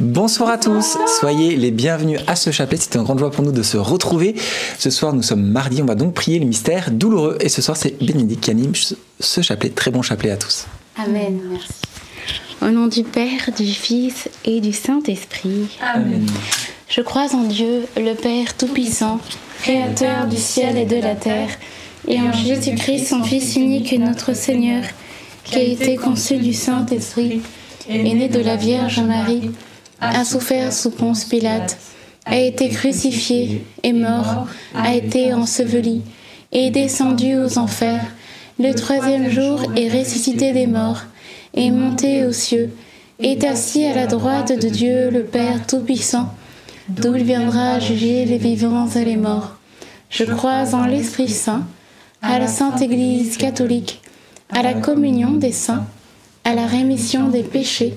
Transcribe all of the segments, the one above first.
Bonsoir à tous, soyez les bienvenus à ce chapelet. C'est une grande joie pour nous de se retrouver. Ce soir, nous sommes mardi, on va donc prier le mystère douloureux. Et ce soir, c'est Bénédicte qui anime ce chapelet. Très bon chapelet à tous. Amen, merci. Au nom du Père, du Fils et du Saint-Esprit. Amen. Je crois en Dieu, le Père Tout-Puissant, Créateur du ciel et de la terre, et en Jésus-Christ, son Fils unique et notre Seigneur, qui a été conçu du Saint-Esprit, est né de la Vierge Marie a souffert sous Ponce Pilate, a été crucifié, est mort, a été enseveli, est descendu aux enfers, le troisième jour est ressuscité des morts, est monté aux cieux, est assis à la droite de Dieu le Père Tout-Puissant, d'où il viendra juger les vivants et les morts. Je crois en l'Esprit Saint, à la Sainte Église catholique, à la communion des saints, à la rémission des péchés,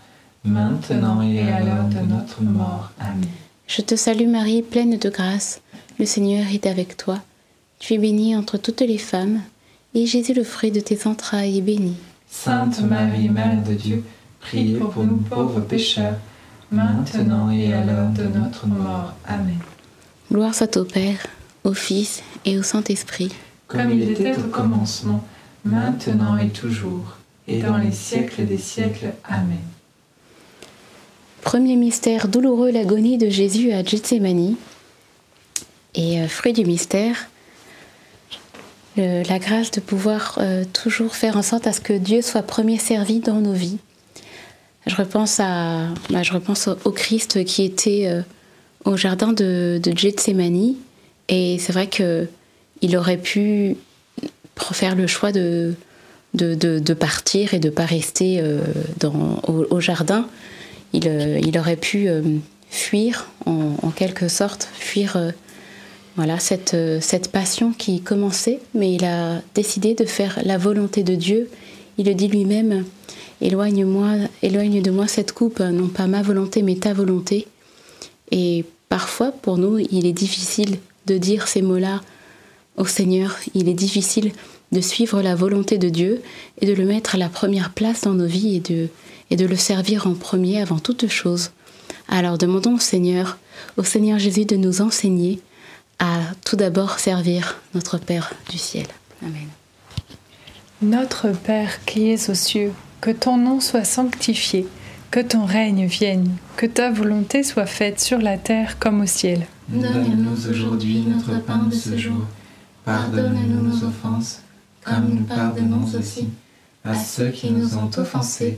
maintenant et à l'heure de notre mort. Amen. Je te salue Marie, pleine de grâce, le Seigneur est avec toi. Tu es bénie entre toutes les femmes, et Jésus, le fruit de tes entrailles, est béni. Sainte Marie, Mère de Dieu, priez pour nous pauvres pécheurs, maintenant et à l'heure de notre mort. Amen. Gloire soit au Père, au Fils et au Saint-Esprit. Comme il était au commencement, maintenant et toujours, et dans les siècles des siècles. Amen. Premier mystère douloureux, l'agonie de Jésus à Gethsemane. Et euh, fruit du mystère, la grâce de pouvoir euh, toujours faire en sorte à ce que Dieu soit premier servi dans nos vies. Je repense, à, bah, je repense au, Christ qui était euh, au jardin de, Gethsemane. Et c'est vrai que il aurait pu faire le choix de, de, partir et de ne pas rester dans, au jardin. Il, euh, il aurait pu euh, fuir, en, en quelque sorte, fuir euh, voilà, cette, cette passion qui commençait, mais il a décidé de faire la volonté de Dieu. Il le dit lui-même, éloigne-moi, éloigne de moi cette coupe, non pas ma volonté, mais ta volonté. Et parfois, pour nous, il est difficile de dire ces mots-là au Seigneur. Il est difficile de suivre la volonté de Dieu et de le mettre à la première place dans nos vies et de, et de le servir en premier avant toute chose. Alors demandons au Seigneur, au Seigneur Jésus de nous enseigner à tout d'abord servir notre Père du ciel. Amen. Notre Père qui es aux cieux, que ton nom soit sanctifié, que ton règne vienne, que ta volonté soit faite sur la terre comme au ciel. Donne-nous aujourd'hui notre pain de ce jour. Pardonne-nous nos offenses, comme nous pardonnons aussi à ceux qui nous ont offensés,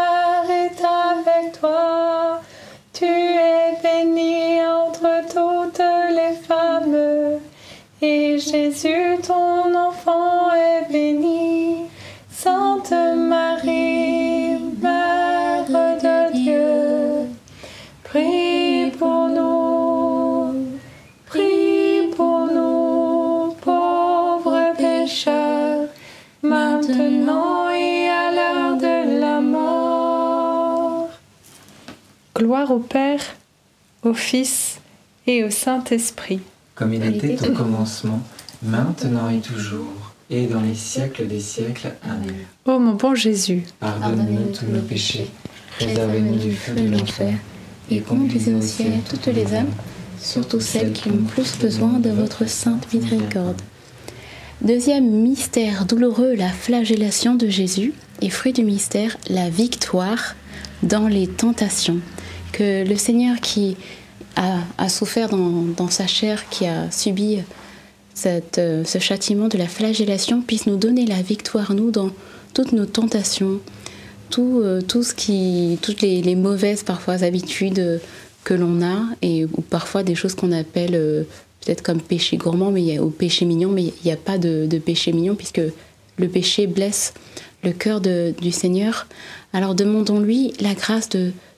et Jésus, ton enfant, est béni. Sainte Marie, Mère de Dieu, prie pour nous. Prie pour nous, pauvres pécheurs, maintenant et à l'heure de la mort. Gloire au Père, au Fils et au Saint-Esprit. Comme il était au commencement, maintenant et toujours, et dans les siècles des siècles. Amen. Ô mon bon Jésus, Pardonne-nous tous nos péchés, préservez-nous du feu de l'enfer, et conduisez au ciel toutes les âmes, surtout celles qui ont plus besoin de votre sainte miséricorde. Deuxième mystère douloureux, la flagellation de Jésus. Et fruit du mystère, la victoire dans les tentations. Que le Seigneur qui a, souffert dans, sa chair, qui a subi euh, ce châtiment de la flagellation, puisse nous donner la victoire, nous, dans toutes nos tentations, tout, euh, tout ce qui, toutes les, mauvaises parfois habitudes que l'on a, et ou parfois des choses qu'on appelle euh, peut-être comme péché gourmand, mais ou péché mignon, mais il n'y a pas de, péché mignon puisque le péché blesse le cœur du Seigneur. Alors demandons-lui la grâce de,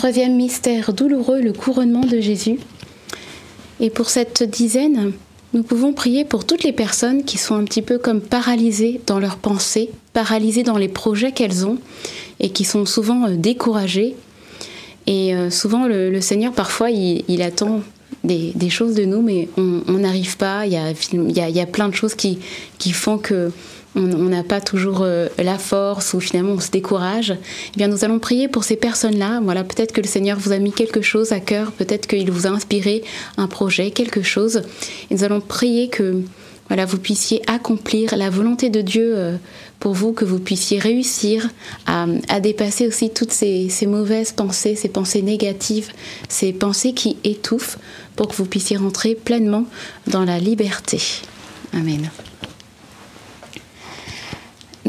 Troisième mystère douloureux, le couronnement de Jésus. Et pour cette dizaine, nous pouvons prier pour toutes les personnes qui sont un petit peu comme paralysées dans leurs pensées, paralysées dans les projets qu'elles ont et qui sont souvent euh, découragées. Et euh, souvent, le, Seigneur, parfois, il, attend des, choses de nous, mais on n'arrive pas. Il y, a, plein de choses qui font que on n'a pas toujours euh, la force ou finalement on se décourage. Eh bien, nous allons prier pour ces personnes-là. Voilà, peut-être que le Seigneur vous a mis quelque chose à cœur, peut-être qu'il vous a inspiré un projet, quelque chose. Nous allons prier que voilà, vous puissiez accomplir la volonté de Dieu euh, pour vous, que vous puissiez réussir à, à dépasser aussi toutes ces, ces mauvaises pensées, ces pensées négatives, ces pensées qui étouffent, pour que vous puissiez rentrer pleinement dans la liberté. Amen.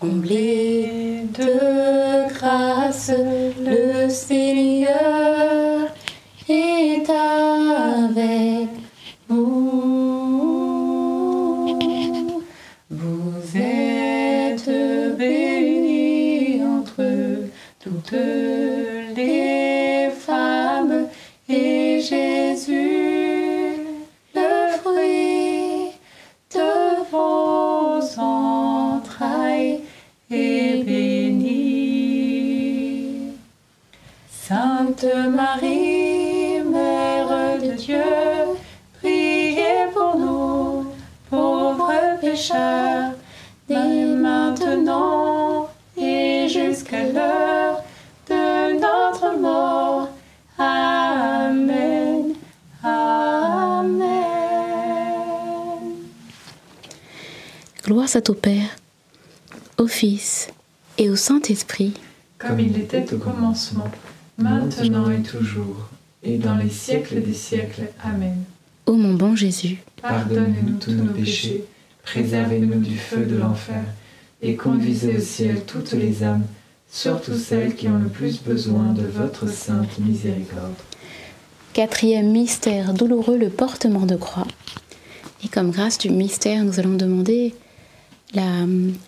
comblée de grâce, le Seigneur Sainte Marie, Mère de Dieu, priez pour nous, pauvres pécheurs, dès maintenant et jusqu'à l'heure de notre mort. Amen. Amen. Gloire soit au Père, au Fils et au Saint-Esprit. Comme il était au commencement, maintenant et toujours, et dans les siècles des siècles. Amen. Ô mon bon Jésus, Pardonnez-nous tous nos péchés, préservez-nous du feu de l'enfer, et conduisez au ciel toutes les âmes, surtout celles qui ont le plus besoin de votre sainte miséricorde. quatrième mystère douloureux, le portement de croix. Et comme grâce du mystère, nous allons demander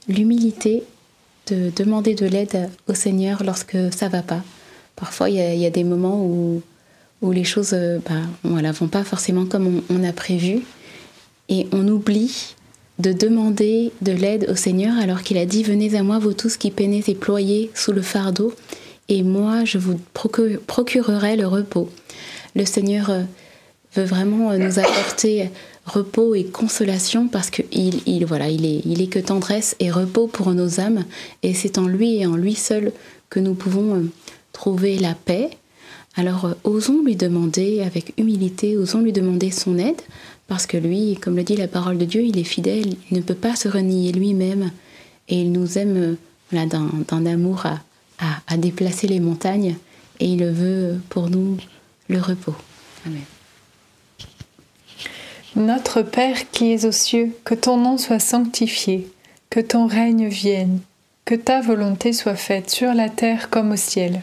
l'humilité de demander de l'aide au Seigneur lorsque ça va pas. Parfois, il y a, des moments où, les choses euh, bah, voilà, vont pas forcément comme on, a prévu. Et on oublie de demander de l'aide au Seigneur alors qu'il a dit Venez à moi, vous tous qui peinez et ployez sous le fardeau, et moi je vous procu- procurerai le repos. Le Seigneur euh, veut vraiment euh, nous apporter repos et consolation parce qu'il il, voilà, il est, que tendresse et repos pour nos âmes. Et c'est en lui et en lui seul que nous pouvons trouver la paix. Alors euh, osons lui demander avec humilité, osons lui demander son aide parce que lui, comme le dit la parole de Dieu, il est fidèle, il ne peut pas se renier lui-même et il nous aime euh, d'un amour à, à- à déplacer les montagnes et il veut pour nous le repos. Amen. Notre Père qui es aux cieux, que ton nom soit sanctifié, que ton règne vienne, que ta volonté soit faite sur la terre comme au ciel.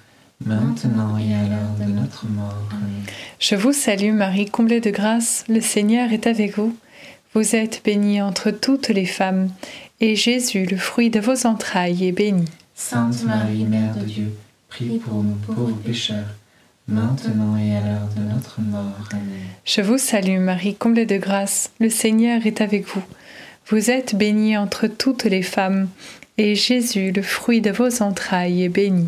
maintenant et à l'heure de notre mort. Amen. Je vous salue Marie, comblée de grâce, le Seigneur est avec vous. Vous êtes bénie entre toutes les femmes, et Jésus, le fruit de vos entrailles, est béni. Sainte Marie, Mère de Dieu, prie pour nous pauvres pécheurs, maintenant et à l'heure de notre mort. Amen. Je vous salue Marie, comblée de grâce, le Seigneur est avec vous. Vous êtes bénie entre toutes les femmes, et Jésus, le fruit de vos entrailles, est béni.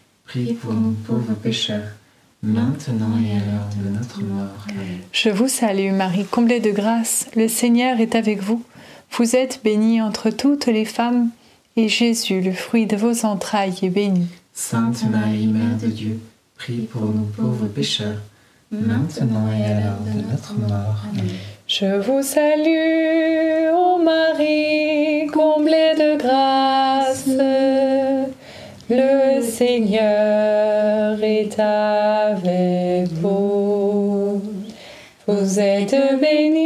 pour nous pauvres pécheurs, maintenant et à l'heure de notre mort. Amen. Je vous salue Marie, comblée de grâce, le Seigneur est avec vous. Vous êtes bénie entre toutes les femmes, et Jésus, le fruit de vos entrailles, est béni. Sainte Marie, Mère de Dieu, priez pour nous pauvres pécheurs, maintenant et à l'heure de notre mort. Amen. Je vous salue, ô Marie, comblée de grâce. Le Seigneur est avec vous. Vous êtes bénie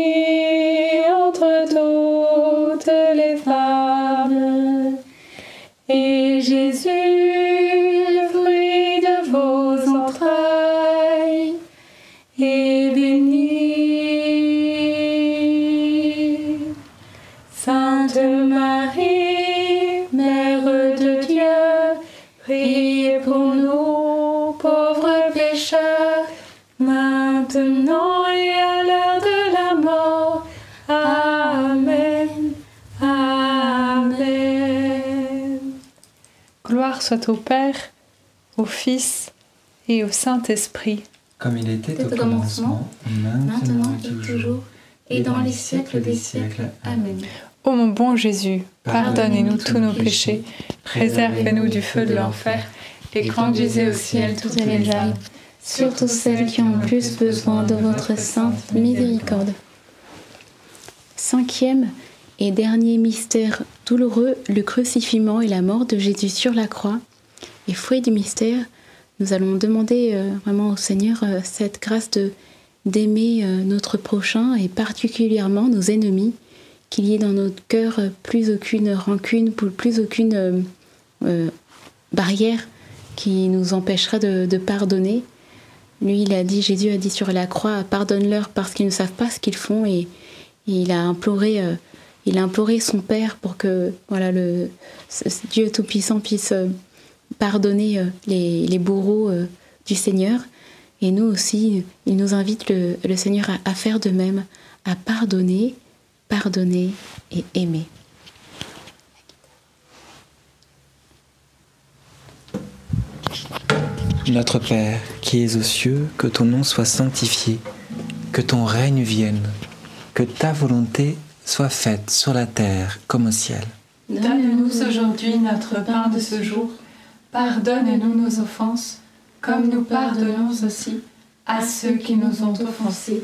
priez pour nous pauvres pécheurs, maintenant et à l'heure de la mort. Amen. Amen. Gloire soit au Père, au Fils et au Saint-Esprit. Comme il était au commencement, maintenant et toujours, et dans les siècles des siècles. Amen. Ô mon bon Jésus, pardonnez-nous tous nos péchés, préservez-nous du feu de l'enfer, et conduisez au ciel toutes les âmes, surtout celles qui ont le plus besoin de votre sainte miséricorde. Cinquième et dernier mystère douloureux, le crucifixion et la mort de Jésus sur la croix. Et fruit du mystère, nous allons demander euh, vraiment au Seigneur euh, cette grâce de d'aimer euh, notre prochain et particulièrement nos ennemis, qu'il y ait dans notre cœur plus aucune rancune, plus- aucune euh, euh, barrière qui nous empêchera de, pardonner. Lui, il a dit, Jésus a dit sur la croix, pardonne-leur parce qu'ils ne savent pas ce qu'ils font et, il a imploré, euh, il a imploré son Père pour que voilà le Dieu tout-puissant puisse pardonner les, les bourreaux du Seigneur. Et nous aussi, il nous invite le, Seigneur à faire de même, à pardonner, pardonner et aimer. Notre Père, qui es aux cieux, que ton nom soit sanctifié, que ton règne vienne, que ta volonté soit faite sur la terre comme au ciel. Donne-nous aujourd'hui notre pain de ce jour. Pardonne-nous nos offenses, comme nous pardonnons aussi à ceux qui nous ont offensés.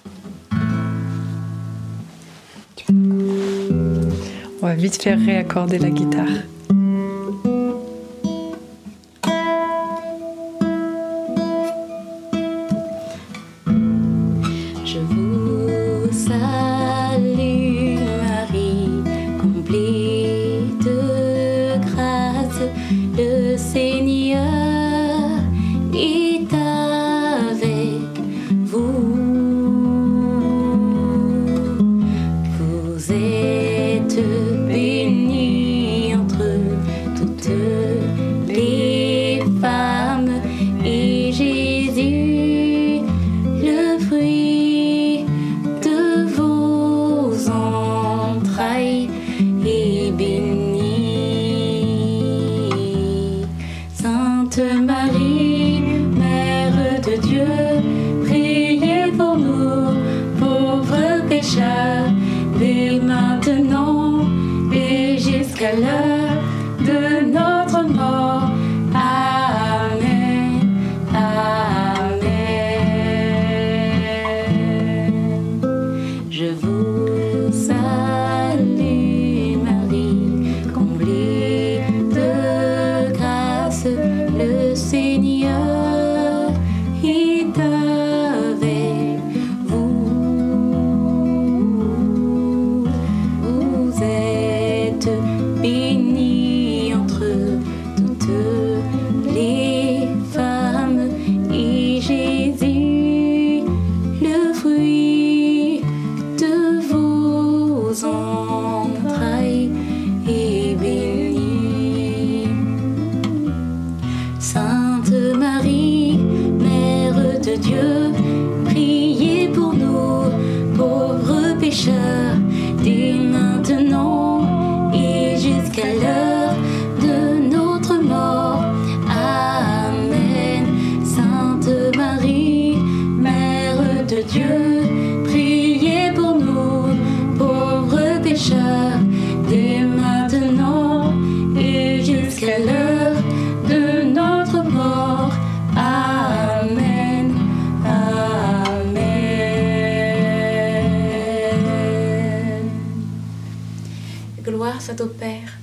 On va vite faire réaccorder la guitare. L'heure de Dieu, priez pour nous, pauvres pécheurs, dès maintenant et jusqu'à l'heure de notre mort. Amen. Amen. Gloire soit au Père,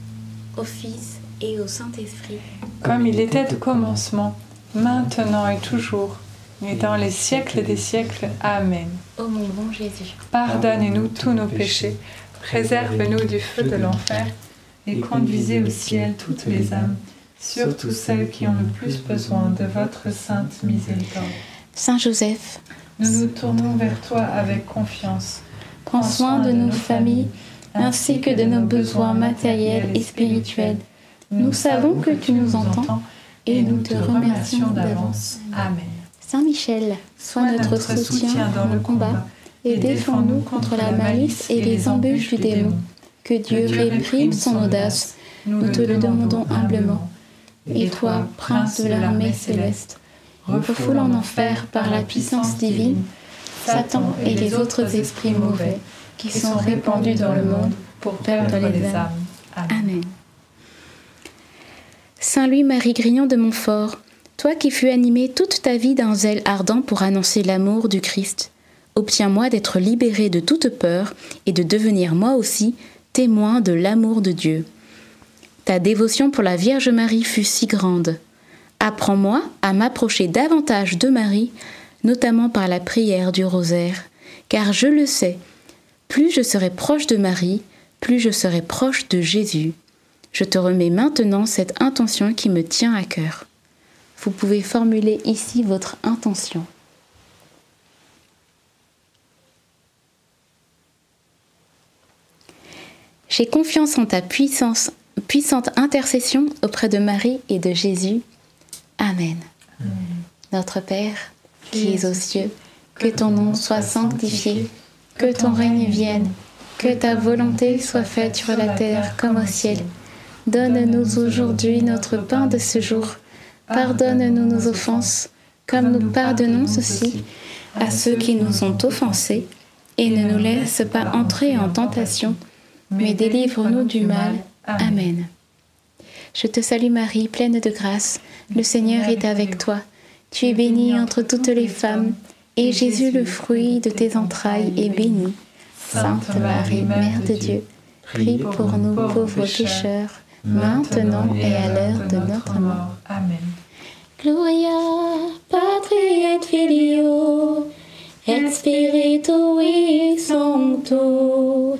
au Fils et au Saint-Esprit. Comme il était au commencement, maintenant et toujours, et dans les siècles des siècles. Amen. Ô mon bon Jésus, Pardonnez-nous tous nos péchés, préserve-nous du feu de l'enfer, et conduisez au ciel toutes les âmes, surtout celles qui ont le plus besoin de votre sainte miséricorde. Saint Joseph, Nous nous tournons vers toi avec confiance. prends soin de nos familles ainsi que de nos besoins matériels et spirituels. Nous savons que tu nous entends et nous te remercions d'avance. Amen. Saint Michel, sois notre soutien dans le combat et défends-nous contre la malice et les embûches du démon. Que Dieu réprime son audace, nous te le demandons humblement. Et toi, prince de l'armée céleste, refoule en enfer par la puissance divine. Satan et les autres esprits mauvais qui sont répandus dans le monde pour perdre les âmes. Amen. Saint Louis-Marie Grignon de Montfort, toi qui fus animé toute ta vie d'un zèle ardent pour annoncer l'amour du Christ, obtiens-moi d'être libéré de toute peur et de devenir moi aussi témoin de l'amour de Dieu. Ta dévotion pour la Vierge Marie fut si grande. Apprends-moi à m'approcher davantage de Marie, notamment par la prière du rosaire, car je le sais, plus je serai proche de Marie, plus je serai proche de Jésus. Je te remets maintenant cette intention qui me tient à cœur. Vous pouvez formuler ici votre intention. J'ai confiance en ta puissance, puissante intercession auprès de Marie et de Jésus. Amen. Notre Père, qui es aux cieux, que ton nom soit sanctifié, que ton règne vienne, que ta volonté soit faite sur la terre comme au ciel. Donne-nous aujourd'hui notre pain de ce jour. Pardonne-nous nos offenses, comme nous pardonnons aussi à ceux qui nous ont offensés, et ne nous laisse pas entrer en tentation mais délivre-nous du mal. Amen. Je te salue Marie, pleine de grâce, le Seigneur est avec toi. Tu es bénie entre toutes les femmes, et Jésus, le fruit de tes entrailles, est béni. Sainte Marie, Mère de Dieu, prie pour nous pauvres pécheurs, maintenant et à l'heure de notre mort. Amen. Gloria Patri et Filio et Spiritui Sancto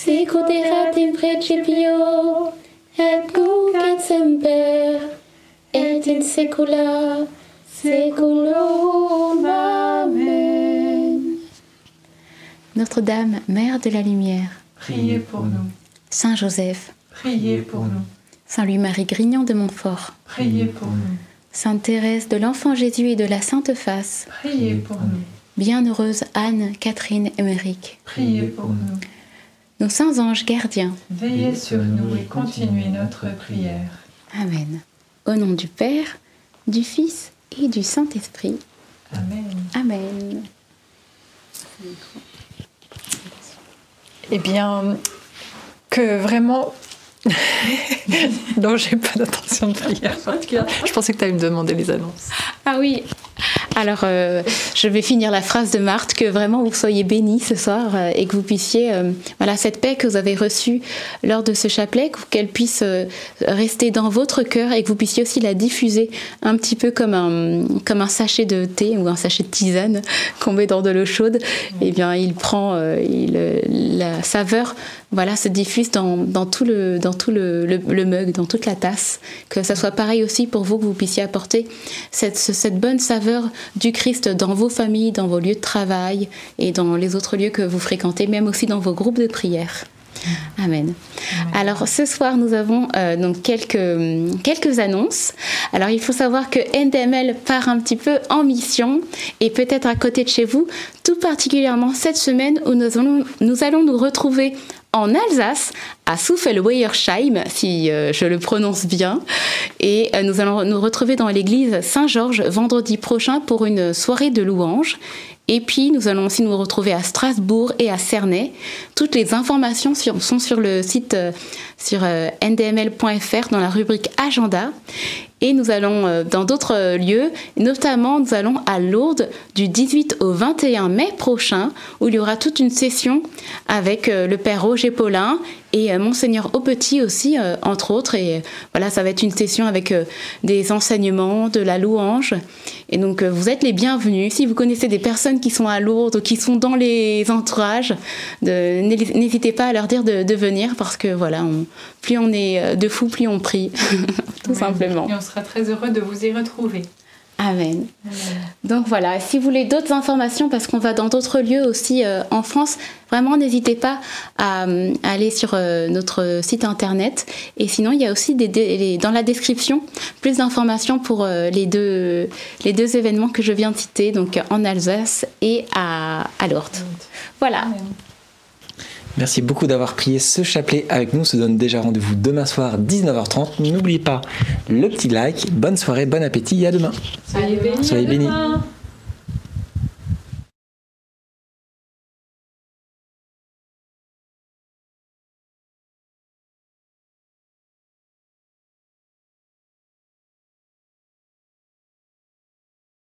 sicuderat in principio, et nunc et semper, et in saecula saeculum. Amen. Notre-Dame, Mère de la Lumière, priez pour nous. Saint Joseph, priez pour nous. Saint Louis-Marie Grignon de Montfort, priez pour nous. Sainte Thérèse de l'Enfant Jésus et de la Sainte Face, priez pour nous. Bienheureuse Anne Catherine Emmerich, priez pour nous nos saints anges gardiens, veillez sur nous et continuez notre prière. Amen. Au nom du Père, du Fils et du Saint-Esprit. Amen. Amen. Eh bien, que vraiment non, j'ai pas d'intention de prière Je pensais que tu allais me demander les annonces. Ah oui. Alors, euh, je vais finir la phrase de Marthe, que vraiment vous soyez bénis ce soir euh, et que vous puissiez, euh, voilà, cette paix que vous avez reçue lors de ce chapelet, qu'elle puisse rester dans votre cœur et que vous puissiez aussi la diffuser un petit peu comme un, comme un sachet de thé ou un sachet de tisane qu'on met dans de l'eau chaude. Eh bien, il prend il, la saveur voilà, se diffuse dans, dans tout, le, dans tout le, le, mug, dans toute la tasse. Que ça soit pareil aussi pour vous, que vous puissiez apporter cette, cette bonne saveur du Christ dans vos familles, dans vos lieux de travail et dans les autres lieux que vous fréquentez, même aussi dans vos groupes de prière. Amen. Alors ce soir, nous avons euh, donc quelques, quelques annonces. Alors il faut savoir que NDML part un petit peu en mission et peut-être à côté de chez vous, tout particulièrement cette semaine où nous allons nous, allons nous retrouver en Alsace, à Souffel-Weiersheim, si euh, je le prononce bien. Et euh, nous allons nous retrouver dans l'église Saint-Georges vendredi prochain pour une soirée de louanges. Et puis, nous allons aussi nous retrouver à Strasbourg et à Cernay. Toutes les informations sont sur le site euh, sur ndml.fr dans la rubrique Agenda. Et nous allons euh, dans d'autres lieux, notamment nous allons à Lourdes du 18 au 21 mai prochain, où il y aura toute une session avec euh, le père Roger Paulin et euh, Monseigneur Aupetit aussi, entre autres. Et voilà, ça va être une session avec des enseignements, de la louange. Et donc, vous êtes les bienvenus. Si vous connaissez des personnes qui sont à Lourdes ou qui sont dans les entourages, n'hésitez pas à leur dire de, venir parce que voilà, plus on est de fous, plus on prie, tout simplement sera très heureux de vous y retrouver. Amen. Donc voilà, si vous voulez d'autres informations, parce qu'on va dans d'autres lieux aussi euh, en France, vraiment n'hésitez pas à, aller sur euh, notre site internet. Et sinon, il y a aussi des, dans la description plus d'informations pour euh, les, deux, les deux événements que je viens de citer, donc en Alsace et à, à Lourdes. Voilà. Merci beaucoup d'avoir prié ce chapelet avec nous. On se donne déjà rendez-vous demain soir 19h30. N'oubliez pas le petit like. Bonne soirée, bon appétit et à demain. Soyez bénis. Soyez bénis.